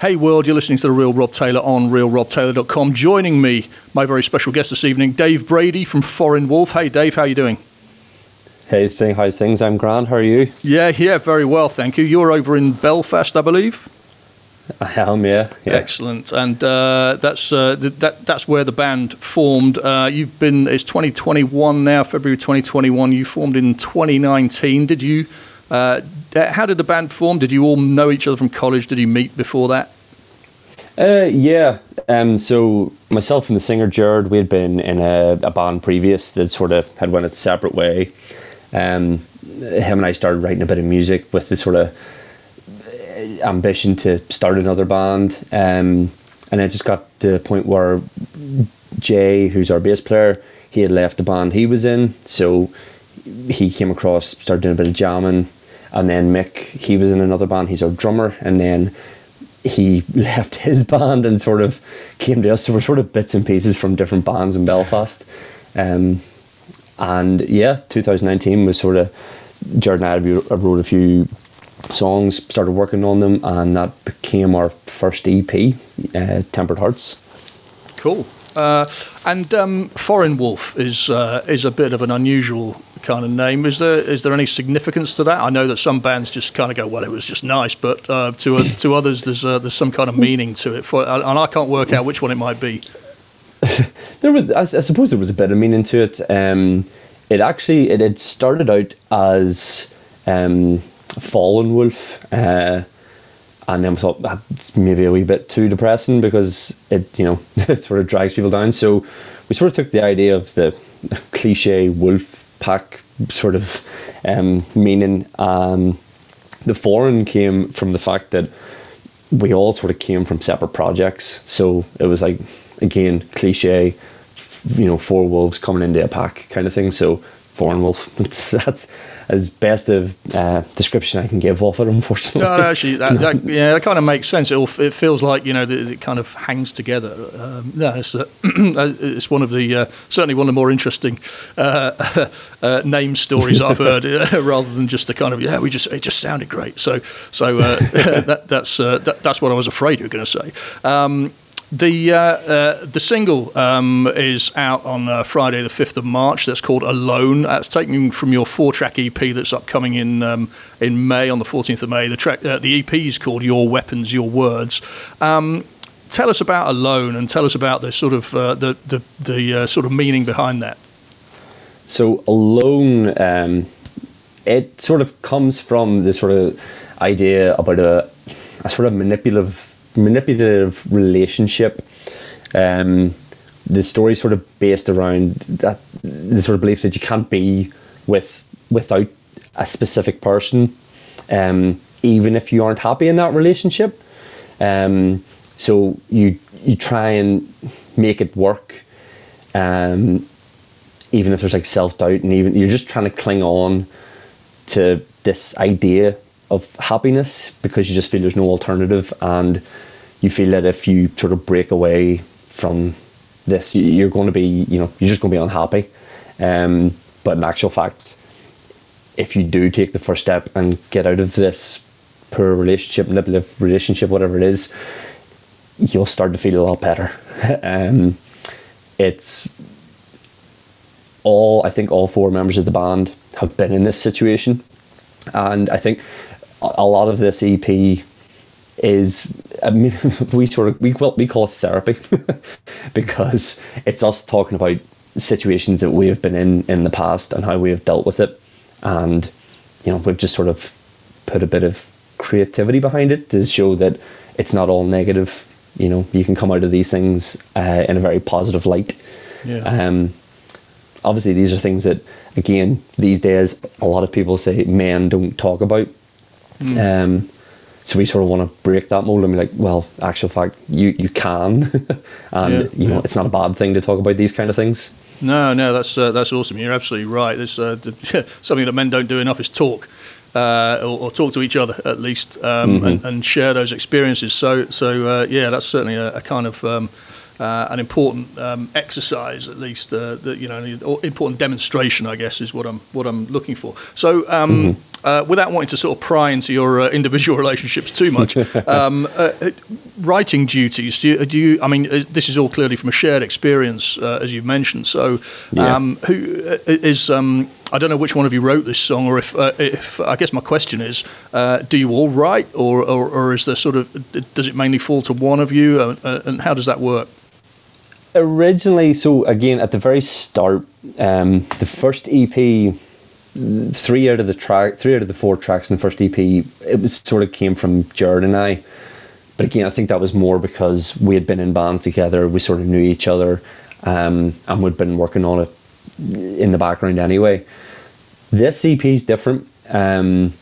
Hey world, you're listening to the Real Rob Taylor on realrobtaylor.com. Joining me, my very special guest this evening, Dave Brady from Foreign Wolf. Hey Dave, how are you doing? Hey, Sting, how's things? I'm Grant. How are you? Yeah, yeah, very well, thank you. You're over in Belfast, I believe. I am, yeah. yeah. Excellent, and uh, that's uh, th- that that's where the band formed. Uh, you've been it's 2021 now, February 2021. You formed in 2019. Did you? Uh, how did the band form? Did you all know each other from college? Did you meet before that? Uh, yeah. Um, so myself and the singer Jared, we had been in a, a band previous that sort of had went its separate way. Um, him and I started writing a bit of music with the sort of ambition to start another band. Um, and it just got to the point where Jay, who's our bass player, he had left the band he was in, so he came across, started doing a bit of jamming, and then Mick, he was in another band. He's our drummer, and then he left his band and sort of came to us. So we're sort of bits and pieces from different bands in Belfast. Um, and yeah, 2019 was sort of Jared and I wrote a few songs, started working on them, and that became our first EP, uh, Tempered Hearts. Cool. Uh, and um, Foreign Wolf is uh, is a bit of an unusual kind of name. Is there is there any significance to that? I know that some bands just kind of go, well, it was just nice, but uh, to to others, there's uh, there's some kind of meaning to it. For and I can't work out which one it might be. there was, I, I, suppose, there was a bit of meaning to it. Um, it actually it had started out as um, Fallen Wolf. Uh, and then we thought that's maybe a wee bit too depressing because it you know sort of drags people down. So we sort of took the idea of the cliche wolf pack sort of um, meaning. Um, the foreign came from the fact that we all sort of came from separate projects. So it was like again cliche, you know, four wolves coming into a pack kind of thing. So foreign wolf. that's as best of uh, description I can give of it, unfortunately. No, no actually, that, that, yeah, that kind of makes sense. It, it feels like you know it kind of hangs together. Um, no, it's, uh, it's one of the uh, certainly one of the more interesting uh, uh, name stories I've heard, rather than just the kind of yeah, we just it just sounded great. So so uh, that, that's that, that's what I was afraid you were going to say. Um, the uh, uh, the single um, is out on uh, Friday, the fifth of March. That's called "Alone." That's taken from your four-track EP that's upcoming in um, in May on the fourteenth of May. The track, uh, the EP is called "Your Weapons, Your Words." Um, tell us about "Alone" and tell us about the sort of uh, the the, the uh, sort of meaning behind that. So, "Alone," um, it sort of comes from the sort of idea about a, a sort of manipulative manipulative relationship. Um, the story sort of based around that the sort of belief that you can't be with without a specific person, um, even if you aren't happy in that relationship. Um, so you you try and make it work, um, even if there's like self doubt, and even you're just trying to cling on to this idea of happiness because you just feel there's no alternative and you feel that if you sort of break away from this you're going to be you know you're just going to be unhappy. Um, but in actual fact if you do take the first step and get out of this poor relationship manipulative relationship whatever it is you'll start to feel a lot better. Um, it's all I think all four members of the band have been in this situation. And I think a lot of this EP is I mean, we sort of we well, we call it therapy because it's us talking about situations that we have been in in the past and how we have dealt with it, and you know we've just sort of put a bit of creativity behind it to show that it's not all negative. You know, you can come out of these things uh, in a very positive light. Yeah. Um, obviously, these are things that, again, these days, a lot of people say men don't talk about. Mm. Um, so we sort of want to break that mold and be like, well, actual fact, you you can, and yeah, you know, yeah. it's not a bad thing to talk about these kind of things. No, no, that's uh, that's awesome. You're absolutely right. There's uh, something that men don't do enough is talk. Uh, or, or, talk to each other at least um, mm-hmm. and, and, share those experiences. So, so uh, yeah, that's certainly a, a kind of um, uh, an important um, exercise, at least, uh, that you know, an important demonstration, I guess, is what I'm what I'm looking for. So. Um, mm-hmm. Uh, without wanting to sort of pry into your uh, individual relationships too much, um, uh, uh, writing duties. Do you, do you, I mean, uh, this is all clearly from a shared experience, uh, as you've mentioned. So, um, yeah. who is? Um, I don't know which one of you wrote this song, or if, if I guess my question is, do you all write, or, or, or, is there sort of does it mainly fall to one of you, and how does that work? Originally, so again at the very start, um, the first EP three out of the track, three out of the four tracks in the first EP, it was sort of came from Jared and I. But again, I think that was more because we had been in bands together, we sort of knew each other, um, and we'd been working on it in the background anyway. This EP is different. Um,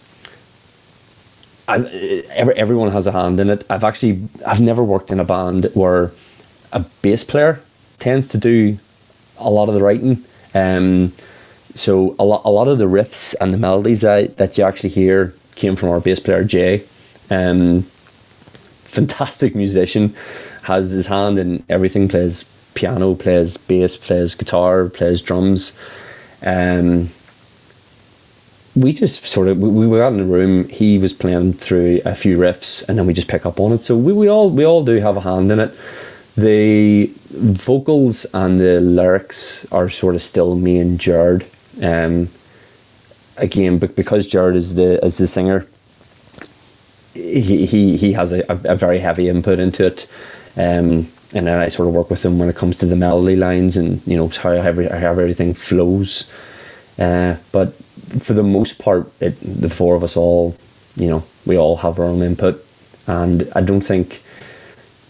I, everyone has a hand in it. I've actually I've never worked in a band where a bass player tends to do a lot of the writing. Um, so a lot, a lot of the riffs and the melodies that, that you actually hear came from our bass player Jay. Um, fantastic musician, has his hand in everything. Plays piano, plays bass, plays guitar, plays drums. Um, we just sort of we, we got in the room. He was playing through a few riffs, and then we just pick up on it. So we, we all we all do have a hand in it. The vocals and the lyrics are sort of still me and Jared. Um, again, because Jared is the as the singer, he he, he has a, a very heavy input into it. Um, and then I sort of work with him when it comes to the melody lines and you know how every, how everything flows. Uh, but for the most part, it, the four of us all, you know, we all have our own input, and I don't think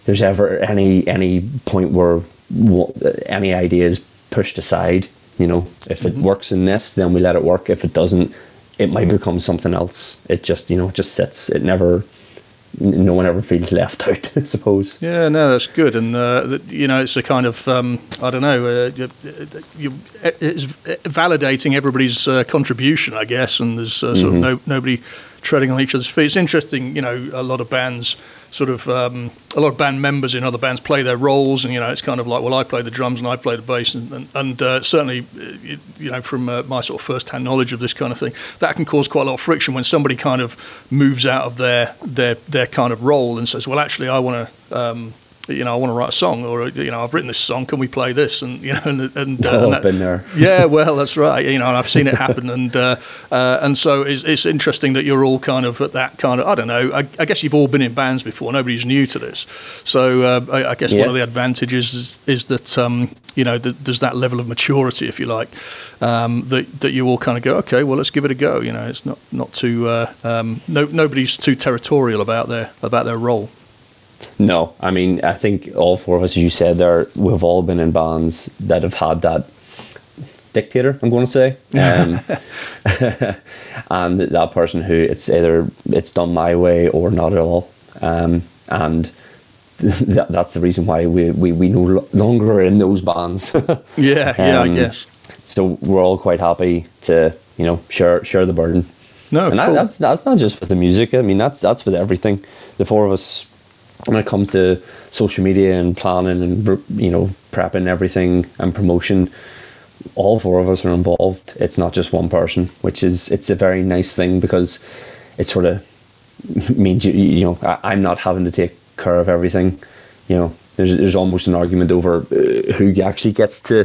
there's ever any any point where any idea is pushed aside. You know, if it mm-hmm. works in this, then we let it work. If it doesn't, it might become something else. It just, you know, it just sits. It never, no one ever feels left out, I suppose. Yeah, no, that's good. And, uh, you know, it's a kind of, um, I don't know, uh, you, you, it's validating everybody's uh, contribution, I guess. And there's uh, sort mm-hmm. of no, nobody treading on each other's feet. It's interesting, you know, a lot of bands sort of um, a lot of band members in other bands play their roles, and you know it's kind of like well I play the drums and I play the bass, and and, and uh, certainly uh, you know from uh, my sort of first hand knowledge of this kind of thing, that can cause quite a lot of friction when somebody kind of moves out of their their their kind of role and says well actually I want to um, you know, I want to write a song, or you know, I've written this song. Can we play this? And you know, and, and, uh, oh, and that, been there. yeah, well, that's right. You know, and I've seen it happen, and uh, uh, and so it's, it's interesting that you're all kind of at that kind of. I don't know. I, I guess you've all been in bands before. Nobody's new to this, so uh, I, I, guess yeah. one of the advantages is, is that um, you know the, there's that level of maturity, if you like, um, that that you all kind of go, okay, well, let's give it a go. You know, it's not not too uh, um, no nobody's too territorial about their about their role. No, I mean, I think all four of us, as you said, there we've all been in bands that have had that dictator. I'm going to say, um, and that person who it's either it's done my way or not at all, um, and that, that's the reason why we, we, we no longer are in those bands. yeah, um, yeah, I um, guess. So we're all quite happy to you know share share the burden. No, and cool. that, that's that's not just with the music. I mean, that's that's with everything. The four of us when it comes to social media and planning and you know prepping everything and promotion all four of us are involved it's not just one person which is it's a very nice thing because it sort of means you you know I, am not having to take care of everything you know there's there's almost an argument over uh, who actually gets to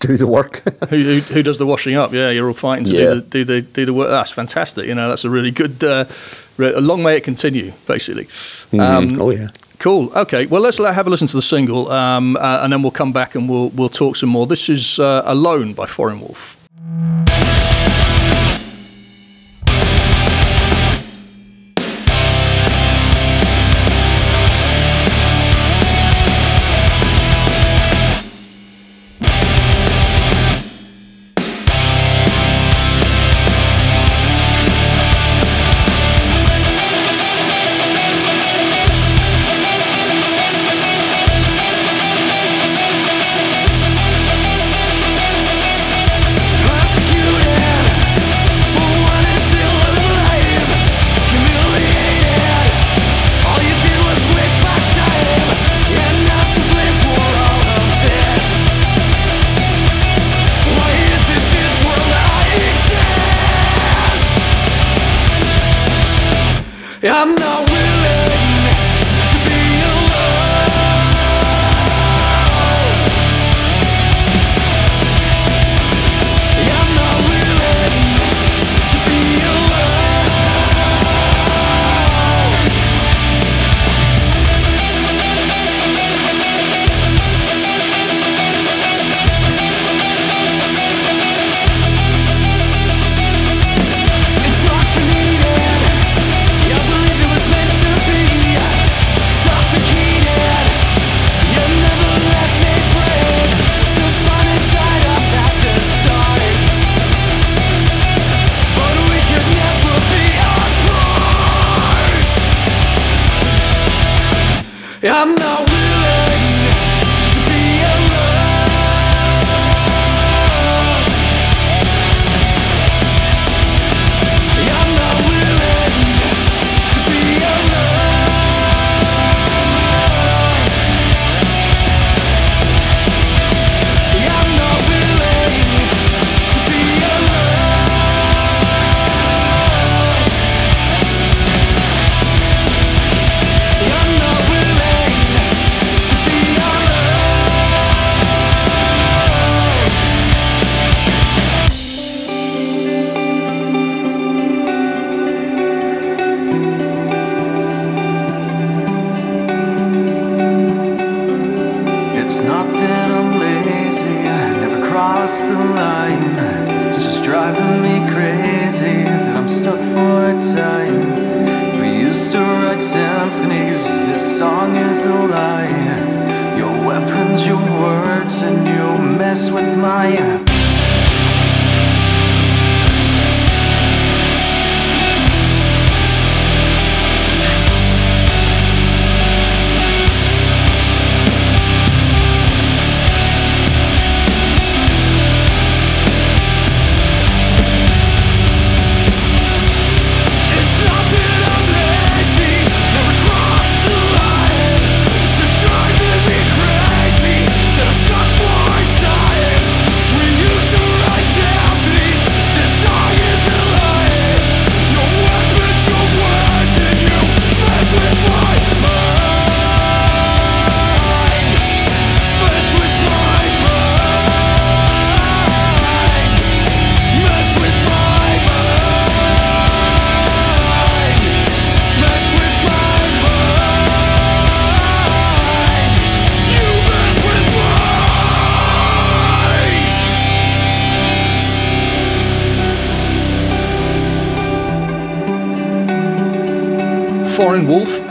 do the work. who, who, who, does the washing up? Yeah, you're all fighting to yeah. do, the, do the do the work. That's fantastic. You know, that's a really good. Uh, a long may it continue, basically. Mm-hmm. Um, oh yeah. Cool. Okay. Well, let's have a listen to the single, um, uh, and then we'll come back and we'll we'll talk some more. This is uh, "Alone" by Foreign Wolf.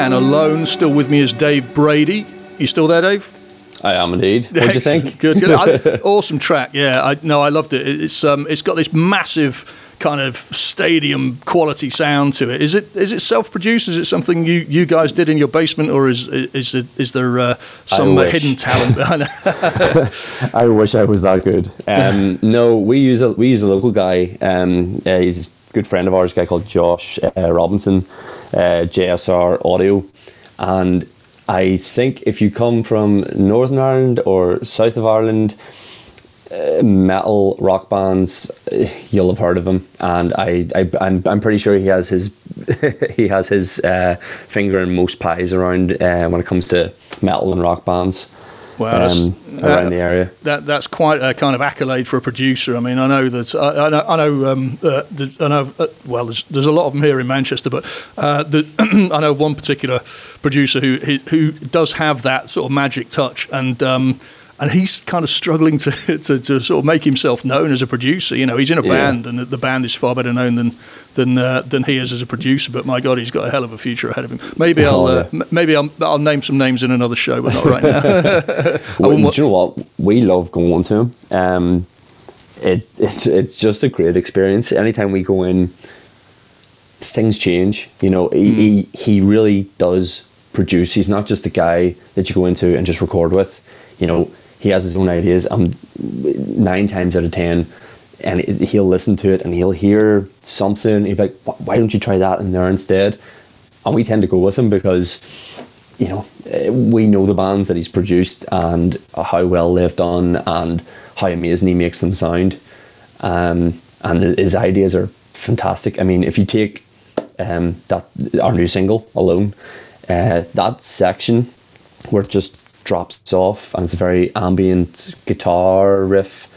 And Alone. Still with me is Dave Brady. You still there, Dave? I am indeed. What do you think? Good, good. I, awesome track. Yeah, I no, I loved it. It's um, it's got this massive kind of stadium quality sound to it. Is it is it self produced? Is it something you, you guys did in your basement, or is is it, is there uh, some hidden talent behind it? I wish I was that good. Um, no, we use a we use a local guy. Um, uh, he's a good friend of ours, a guy called Josh uh, Robinson, uh, JSR Audio, and I think if you come from Northern Ireland or south of Ireland, uh, metal rock bands, you'll have heard of him. And I, I I'm, I'm pretty sure he has his he has his uh, finger in most pies around uh, when it comes to metal and rock bands Wow, that's- um, that- around the area. that that's quite a kind of accolade for a producer. I mean, I know that I, I know I know um, uh, the, I know uh, well. There's, there's a lot of them here in Manchester, but uh, the, I know one particular producer who who who does have that sort of magic touch, and um, and he's kind of struggling to, to to sort of make himself known as a producer. You know, he's in a Yeah. band, and the, the band is far better known than. Than, uh, than he is as a producer, but my God, he's got a hell of a future ahead of him. Maybe I'll Oh, uh, m- maybe I'll, I'll name some names in another show, but not right now. Well, do you know what? We love going on to him. Um, it's it's it's just a great experience. Anytime we go in, things change. You know, he, he he really does produce. He's not just the guy that you go into and just record with. You know, he has his own ideas. Um, nine times out of ten, and he'll listen to it and he'll hear something. He'll be like, "Why don't you try that in there instead?" And we tend to go with him because you know, eh, we know the bands that he's produced and how well they've done and how amazing he makes them sound. Um, and his ideas are fantastic. I mean, if you take um, that our new single alone, uh, that section where it just drops off and it's a very ambient guitar riff.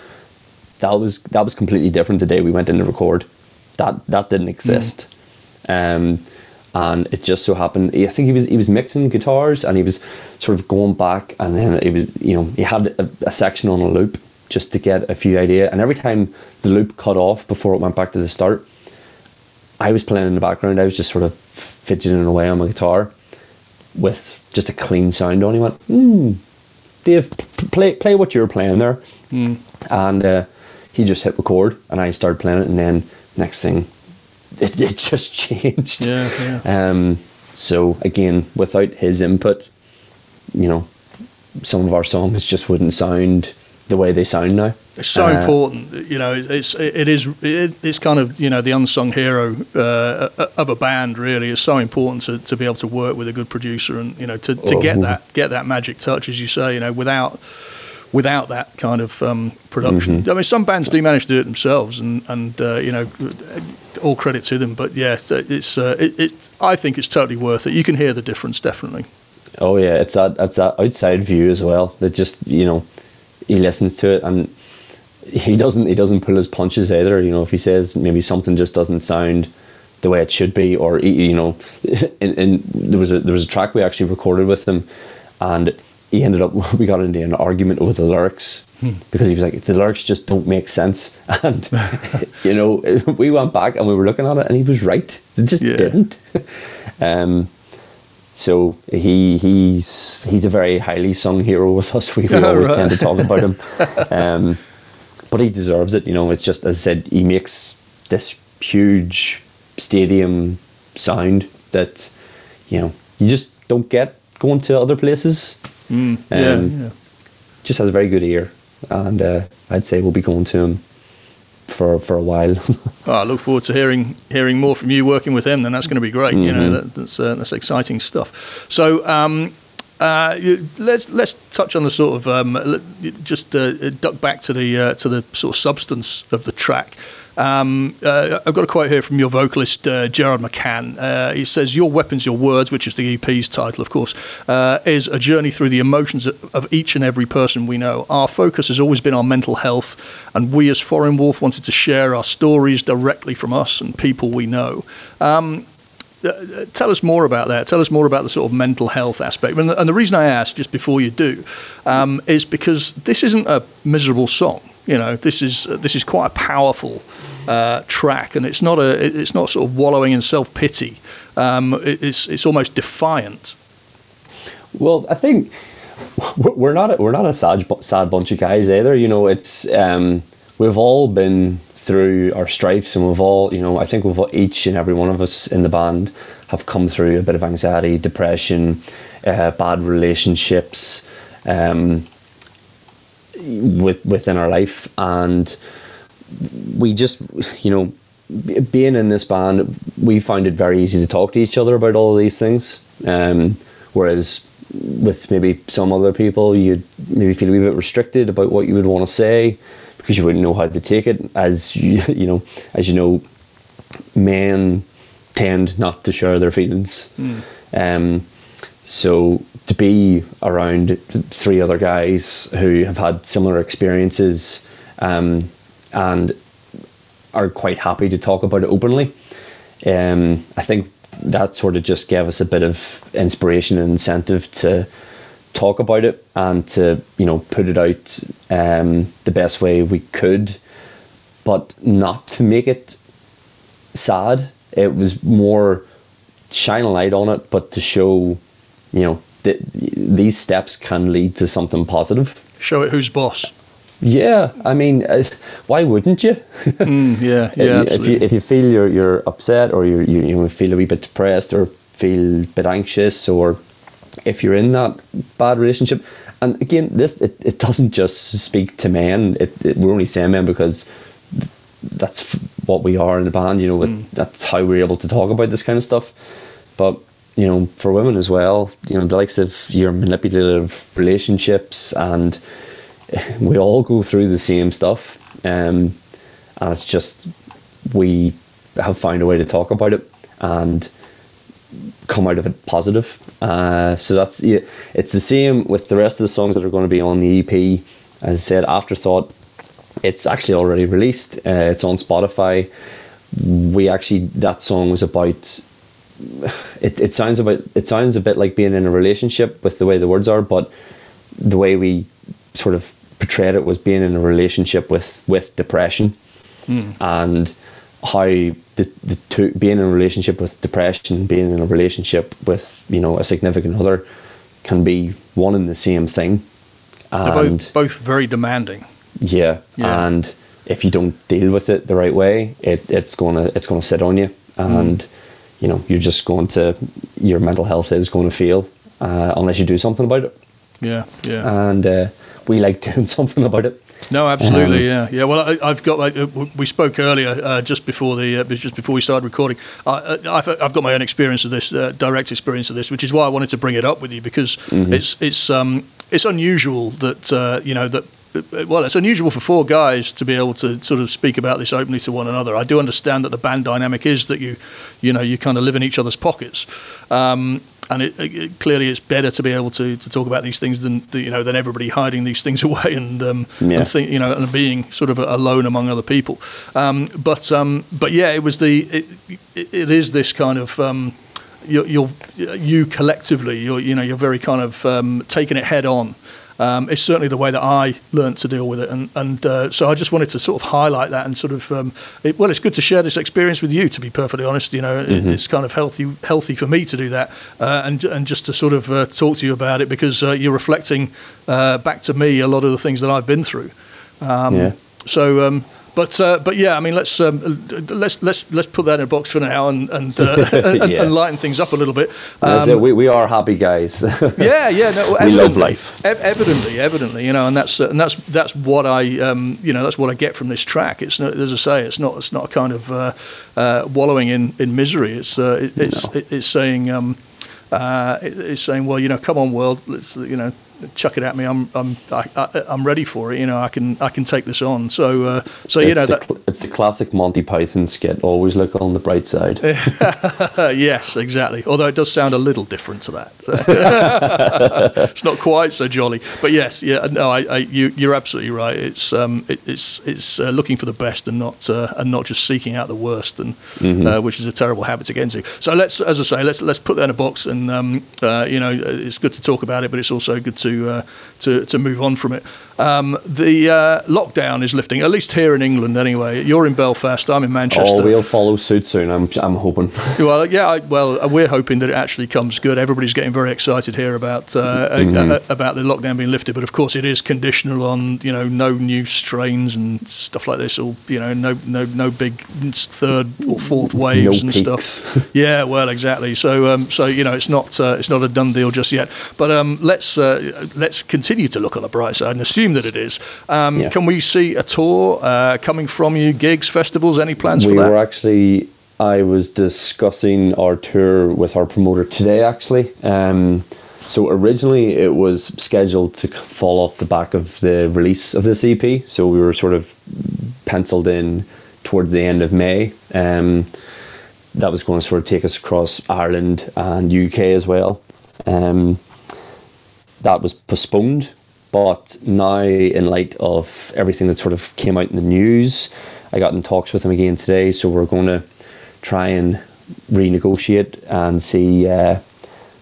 That was that was completely different the day we went in to record. That that didn't exist. Um, and it just so happened I think he was he was mixing guitars and he was sort of going back and then it was you know he had a, a section on a loop just to get a few idea and every time the loop cut off before it went back to the start I was playing in the background I was just sort of fidgeting away on my guitar with just a clean sound on. He went hmm Dave play play what you're playing there. And uh, he just hit record and I started playing it and then next thing it, it just changed. Yeah, yeah. um, so again, without his input, you know, some of our songs just wouldn't sound the way they sound now. It's so Uh, important, you know. It's it is it, it's kind of you know the unsung hero uh, of a band. Really, it's so important to, to be able to work with a good producer and you know to, to get Oh. that get that magic touch, as you say. You know, without without that kind of um, production. Mm-hmm. I mean, some bands do manage to do it themselves, and and uh, you know, all credit to them. But yeah, it's uh, it, it. I think it's totally worth it. You can hear the difference, definitely. Oh yeah, it's that it's that outside view as well. That just you know, he listens to it and he doesn't he doesn't pull his punches either. You know, if he says maybe something just doesn't sound the way it should be, or you know, and, and there was a there was a track we actually recorded with him, and he ended up we got into an argument over the lyrics because he was like the lyrics just don't make sense, and you know we went back and we were looking at it and he was right. It just Yeah. didn't. um, so he he's he's a very highly sung hero with us. We, we always Right. tend to talk about him, um, but he deserves it. You know, it's just as I said, he makes this huge stadium sound that you know you just don't get going to other places. yeah, Um, yeah. Just has a very good ear, and uh, I'd say we'll be going to him for for a while. Oh, I look forward to hearing hearing more from you working with him. Then that's going to be great. You know, that, that's uh, that's exciting stuff. So. Um, uh, let's let's touch on the sort of um, just uh, duck back to the uh, to the sort of substance of the track. Um, uh, I've got a quote here from your vocalist uh, Gerard McCann. Uh, he says, "Your weapons, your words," which is the EP's title, of course, uh, is a journey through the emotions of each and every person we know. Our focus has always been on mental health, and we as Foreign Wolf wanted to share our stories directly from us and people we know. Um, uh, tell us more about that. Tell us more about the sort of mental health aspect. And the, and the reason I ask, just before you do, um, is because this isn't a miserable song. You know, this is this is quite a powerful uh, track, and it's not a it's not sort of wallowing in self pity. Um, it's it's almost defiant. Well, I think we're not we're not a sad sad bunch of guys either. You know, it's um, we've all been through our stripes, and we've all you know I think we've all, each and every one of us in the band have come through a bit of anxiety, depression, uh, bad relationships. Um, with within our life. And we just you know being in this band we found it very easy to talk to each other about all of these things. Um, whereas with maybe some other people you'd maybe feel a wee bit restricted about what you would want to say because you wouldn't know how to take it. As you you know as you know men tend not to share their feelings. Um, so to be around three other guys who have had similar experiences um, and are quite happy to talk about it openly, um, I think that sort of just gave us a bit of inspiration and incentive to talk about it and to you know put it out um, the best way we could, but not to make it sad. It was more shine a light on it, but to show, you know, that these steps can lead to something positive. Show it who's boss. Yeah, I mean, uh, why wouldn't you? Mm, yeah, yeah, if, you if you feel you're you're upset or you're, you you feel a wee bit depressed or feel a bit anxious or if you're in that bad relationship, and again, this it, it doesn't just speak to men. It, it we're only saying men because that's f- what we are in the band. You know, it, that's how we're able to talk about this kind of stuff. But you know, for women as well, you know, the likes of your manipulative relationships, and we all go through the same stuff. Um, and it's just we have found a way to talk about it, and come out of it positive. Uh, so that's yeah, it's the same with the rest of the songs that are going to be on the EP. As I said, Afterthought, it's actually already released. Uh, it's on Spotify. We actually that song was about. It, it sounds about it sounds a bit like being in a relationship with the way the words are, but the way we sort of portrayed it was being in a relationship with with depression hmm. and how the, the two being in a relationship with depression being in a relationship with you know a significant other can be one and the same thing and both, both very demanding. yeah, Yeah. and if you don't deal with it the right way it, it's gonna it's gonna sit on you and you know you're just going to your mental health is going to fail uh, unless you do something about it Yeah, yeah. and uh, we like doing something about it No, absolutely, Um, yeah, yeah. Well, I, I've got like uh, we spoke earlier, uh, just before the uh, just before we started recording. I, uh, I've, I've got my own experience of this, uh, direct experience of this, which is why I wanted to bring it up with you because it's it's um it's unusual that uh, you know that. Well, it's unusual for four guys to be able to sort of speak about this openly to one another. I do understand that the band dynamic is that you, you know, you kind of live in each other's pockets, um, and it, it, clearly it's better to be able to, to talk about these things than you know than everybody hiding these things away and um, Yeah. and think, you know and being sort of alone among other people. Um, but um, but yeah, it was the it, it, it is this kind of. Um, you're, you're you collectively you're you know you're very kind of um, taking it head on um, it's certainly the way that I learned to deal with it, and and uh, so I just wanted to sort of highlight that and sort of um, it, well, it's good to share this experience with you. To be perfectly honest, you know, it, it's kind of healthy healthy for me to do that, uh, and and just to sort of uh, talk to you about it because uh, you're reflecting uh, back to me a lot of the things that I've been through. Um, yeah So, um, but uh, but yeah, I mean, let's um, let's let's let's put that in a box for now and and, uh, and, Yeah. and lighten things up a little bit. Um. We, we are happy guys yeah, yeah. No, We love life. ev- evidently, evidently, you know, and that's uh, and that's that's what I, um, you know, that's what I get from this track. It's not, as I say, it's not it's not a kind of uh, uh, wallowing in, in misery. It's uh, it, it's No. it, it's saying um, uh, it, it's saying, well, you know, come on, world, let's you know, chuck it at me. I'm I'm I, I, I'm ready for it. You know, I can I can take this on. So uh, so you it's, know the, that. it's the classic Monty Python skit. Always look on the bright side. Yes, exactly. Although it does sound a little different to that. it's not quite so jolly, but yes, yeah. No, I, I, you, you're absolutely right. It's um, it, it's it's uh, looking for the best and not uh, and not just seeking out the worst, and uh, which is a terrible habit to get into. So let's, as I say, let's let's put that in a box, and um, uh, you know, it's good to talk about it, but it's also good to uh, to to move on from it. Um, the uh, lockdown is lifting, at least here in England, anyway. You're in Belfast, I'm in Manchester. Oh, we'll follow suit soon. I'm I'm hoping. Well, yeah, I, well, uh, we're hoping that it actually comes good. Everybody's getting very excited here about uh, Mm-hmm. uh, about the lockdown being lifted, but of course, it is conditional on you know no new strains and stuff like this, or you know no no no big third or fourth waves and peaks. stuff. Yeah, well, exactly. So um, so you know it's not uh, it's not a done deal just yet. But um, let's uh, let's continue to look on the bright side and assume that it is. Um, Yeah. Can we see a tour uh, coming from you? Gigs, festivals, any plans we for that? were actually. I was discussing our tour with our promoter today, actually. Um, so originally it was scheduled to fall off the back of the release of this EP. So we were sort of penciled in towards the end of May. Um, that was going to sort of take us across Ireland and UK as well. Um, that was postponed. But now, in light of everything that sort of came out in the news, I got in talks with him again today. So we're going to try and renegotiate and see uh,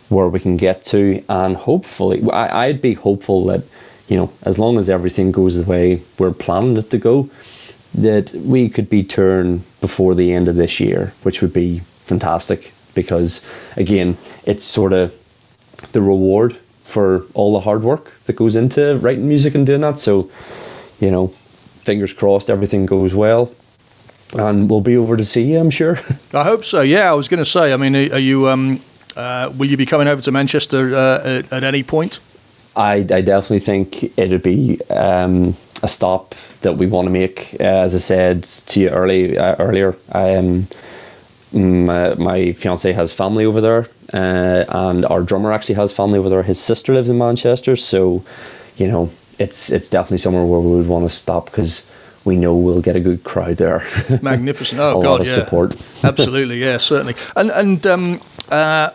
where we can get to. And hopefully, I, I'd be hopeful that, you know, as long as everything goes the way we're planning it to go, that we could be turned before the end of this year, which would be fantastic because, again, it's sort of the reward for all the hard work that goes into writing music and doing that. So, you know, fingers crossed everything goes well. And we'll be over to see you, I'm sure. I hope so. Yeah, I was going to say. I mean, are are you? Um, uh, will you be coming over to Manchester uh, at, at any point? I, I definitely think it'd be um, a stop that we want to make. Uh, as I said to you early uh, earlier, um, my, my fiance has family over there, uh, and our drummer actually has family over there. His sister lives in Manchester, so you know it's it's definitely somewhere where we would want to stop because we know we'll get a good crowd there. Magnificent! Oh a God, lot of yeah, support. Absolutely, yeah, certainly. And and um, uh,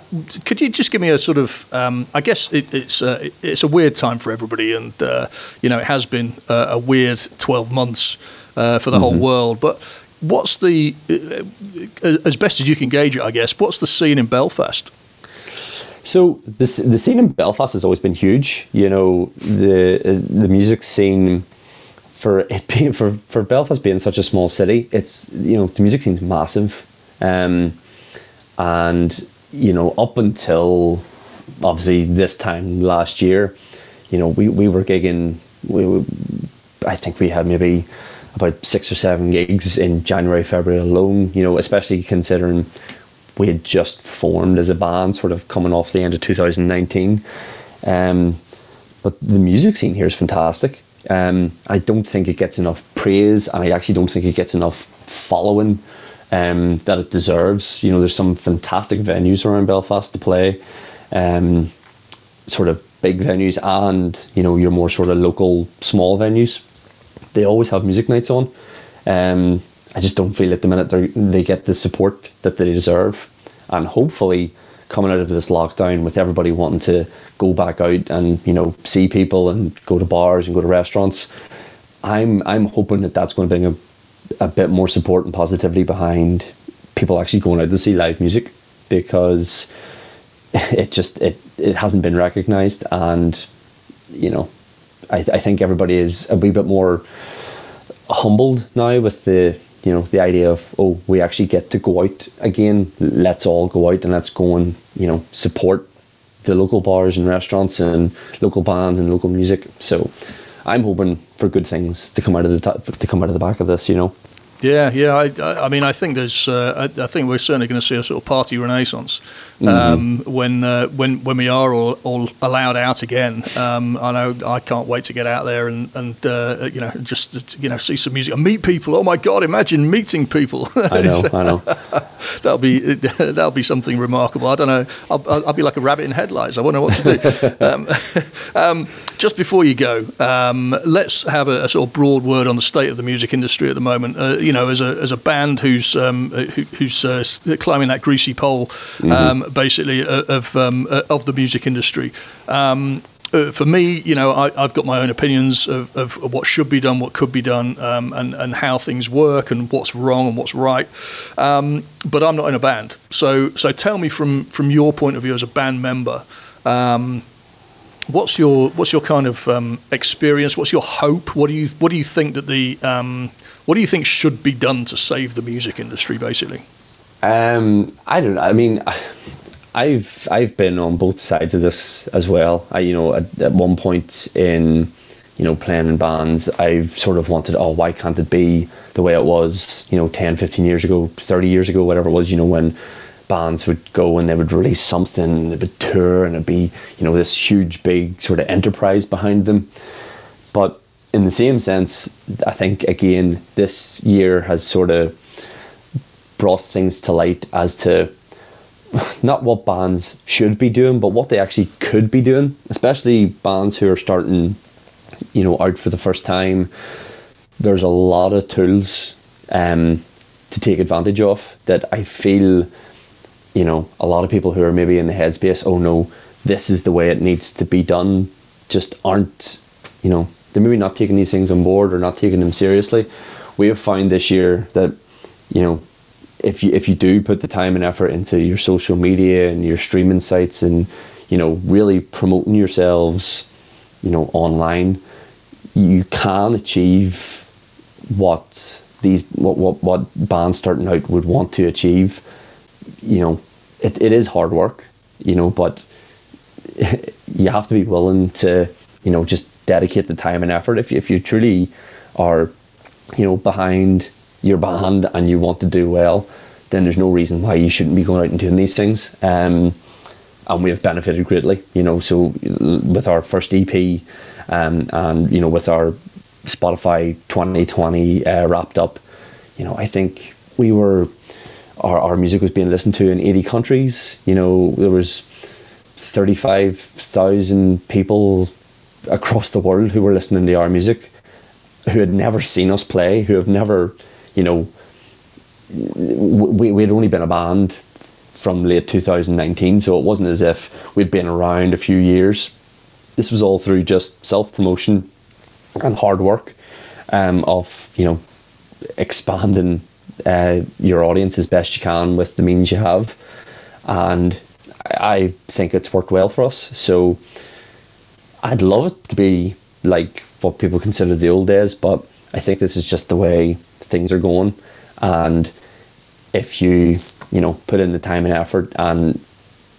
could you just give me a sort of? Um, I guess it, it's uh, it's a weird time for everybody, and uh, you know it has been a, a weird twelve months uh, for the mm-hmm. whole world. But what's the uh, as best as you can gauge it? I guess what's the scene in Belfast? So the the scene in Belfast has always been huge. You know the the music scene for it being for, for Belfast being such a small city, it's you know the music scene's massive, um, and you know up until obviously this time last year, you know we, we were gigging. We, we, I think we had maybe about six or seven gigs in January, February alone. You know, especially considering we had just formed as a band, sort of coming off the end of 2019. Um, but the music scene here is fantastic. Um, I don't think it gets enough praise, and I actually don't think it gets enough following um, that it deserves. You know, there's some fantastic venues around Belfast to play, um, sort of big venues, and you know your more sort of local small venues. They always have music nights on. Um, I just don't feel at the minute they get the support that they deserve, and hopefully coming out of this lockdown with everybody wanting to go back out and you know see people and go to bars and go to restaurants. I'm I'm hoping that that's going to bring a a bit more support and positivity behind people actually going out to see live music because it just it it hasn't been recognized and you know I, I think everybody is a wee bit more humbled now with the you know the idea of oh we actually get to go out again let's all go out and let's go and you know support the local bars and restaurants and local bands and local music. So i'm hoping for good things to come out of the to come out of the back of this you know yeah, yeah. I, I mean, I think there's. Uh, I, I, think we're certainly going to see a sort of party renaissance um, mm-hmm. when uh, when when we are all, all allowed out again. Um, I know I can't wait to get out there and and uh, you know just you know see some music and meet people. Oh my God! Imagine meeting people. I know. I know. that'll be that'll be something remarkable. I don't know. I'll, I'll be like a rabbit in headlights. I won't know what to do. um, um, just before you go, um, let's have a, a, sort of broad word on the state of the music industry at the moment. Uh, you know, as a as a band who's um, who, who's uh, climbing that greasy pole, mm-hmm. Um, basically uh, of um, uh, of the music industry. Um, uh, for me, you know, I, have got my own opinions of, of, what should be done, what could be done, um, and, and how things work, and what's wrong and what's right. Um, but I'm not in a band, so so tell me from from your point of view as a band member. Um, what's your what's your kind of um, experience? What's your hope? What do you what do you think that the um, what do you think should be done to save the music industry, basically? Um, I don't know. I mean, I've I've been on both sides of this as well. I you know at, at one point in you know playing in bands, I've sort of wanted, oh, why can't it be the way it was, you know, 10, 15 years ago, 30 years ago, whatever it was, you know, when bands would go and they would release something, and they would tour, and it'd be, you know, this huge, big sort of enterprise behind them. But in the same sense, I think again this year has sort of brought things to light as to not what bands should be doing, but what they actually could be doing, especially bands who are starting, you know, out for the first time. There's a lot of tools um, to take advantage of that I feel, you know, a lot of people who are maybe in the headspace, oh no, this is the way it needs to be done, just aren't, you know, they're maybe not taking these things on board or not taking them seriously. We have found this year that, you know, if you if you do put the time and effort into your social media and your streaming sites and you know really promoting yourselves, you know, online, you can achieve what these what what, what bands starting out would want to achieve. You know, it, it is hard work, you know, but you have to be willing to, you know, just dedicate the time and effort. If you, if you truly are, you know, behind your band and you want to do well, then there's no reason why you shouldn't be going out and doing these things. Um, and we have benefited greatly, you know. So with our first EP, um, and you know, with our Spotify 2020 uh, wrapped up, you know, I think we were our, our music was being listened to in 80 countries. You know, there was 35,000 people across the world who were listening to our music who had never seen us play, who have never, you know, we we had only been a band from late 2019, so it wasn't as if we'd been around a few years. This was all through just self promotion and hard work um, of you know expanding uh, your audience as best you can with the means you have, and I think it's worked well for us. So I'd love it to be like what people consider the old days, but I think this is just the way things are going, and if you you know put in the time and effort and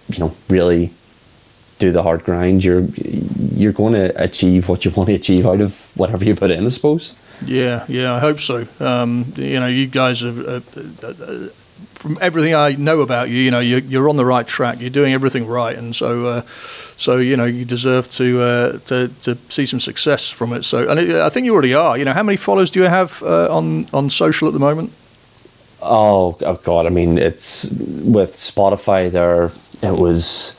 you know really do the hard grind, you're you're going to achieve what you want to achieve out of whatever you put in, I suppose. Yeah, yeah, I hope so. Um, you know, you guys uh, uh, from everything I know about you, you know, you're, you're on the right track. You're doing everything right, and so, uh, so you know, you deserve to uh, to to see some success from it. So, and it, I think you already are. You know, how many followers do you have uh, on on social at the moment? Oh, oh God! I mean, it's with Spotify. There, it was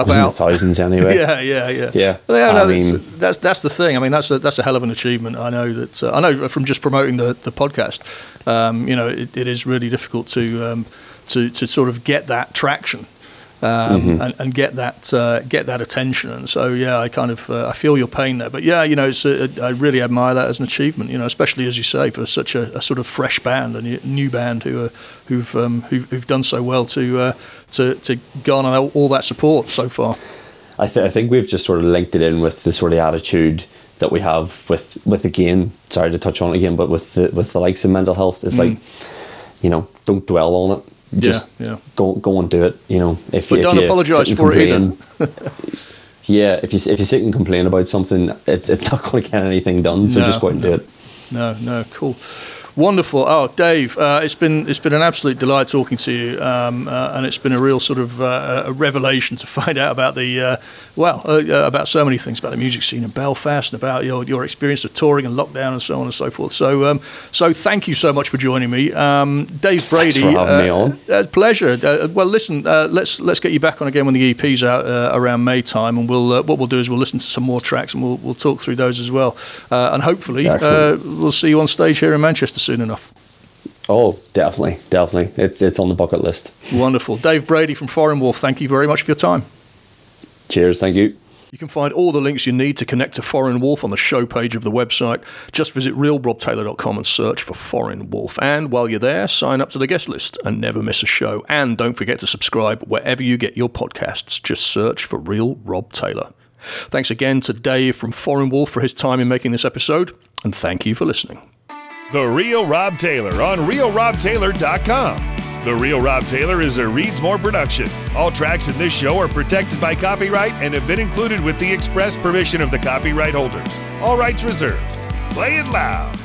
about thousands anyway. yeah, yeah, yeah, yeah. yeah no, that's, mean, that's, that's the thing. I mean, that's a, that's a hell of an achievement. I know that. Uh, I know from just promoting the the podcast. Um, you know, it, it is really difficult to um, to to sort of get that traction. Um, mm-hmm. and, and, get that uh, get that attention. And so, yeah, I kind of uh, I feel your pain there. But yeah, you know, a, I really admire that as an achievement. You know, especially as you say for such a, a sort of fresh band, a new band who are, who've, um, who've, who've done so well to uh, to to garner all that support so far. I, th- I think we've just sort of linked it in with the sort of attitude that we have with with again. Sorry to touch on it again, but with the with the likes of mental health, it's mm. like you know, don't dwell on it just yeah, yeah. go go and do it. You know, if but you, don't apologise for it either. yeah, if you if you sit and complain about something, it's it's not going to get anything done. So no, just go out and do it. No, no, cool. Wonderful. Oh, Dave, uh, it's been it's been an absolute delight talking to you, um, uh, and it's been a real sort of uh, a revelation to find out about the uh, well uh, uh, about so many things about the music scene in Belfast and about your your experience of touring and lockdown and so on and so forth. So um, so thank you so much for joining me, um, Dave Brady. Thanks for having me on. pleasure. well, listen, let's let's get you back on again when the EP's out around May time, and we'll what we'll do is we'll listen to some more tracks and we'll we'll talk through those as well, and hopefully we'll see you on stage here in Manchester soon enough. Oh, definitely, definitely. It's it's on the bucket list. Wonderful. Dave Brady from ForeignWolf, thank you very much for your time. Cheers, thank you. You can find all the links you need to connect to ForeignWolf on the show page of the website. Just visit realrobtaylor.com and search for ForeignWolf. And while you're there, sign up to the guest list and never miss a show. And don't forget to subscribe wherever you get your podcasts. Just search for Real Rob Taylor. Thanks again to Dave from ForeignWolf for his time in making this episode, and thank you for listening. The Real Rob Taylor on RealRobTaylor.com. The Real Rob Taylor is a Reads More production. All tracks in this show are protected by copyright and have been included with the express permission of the copyright holders. All rights reserved. Play it loud.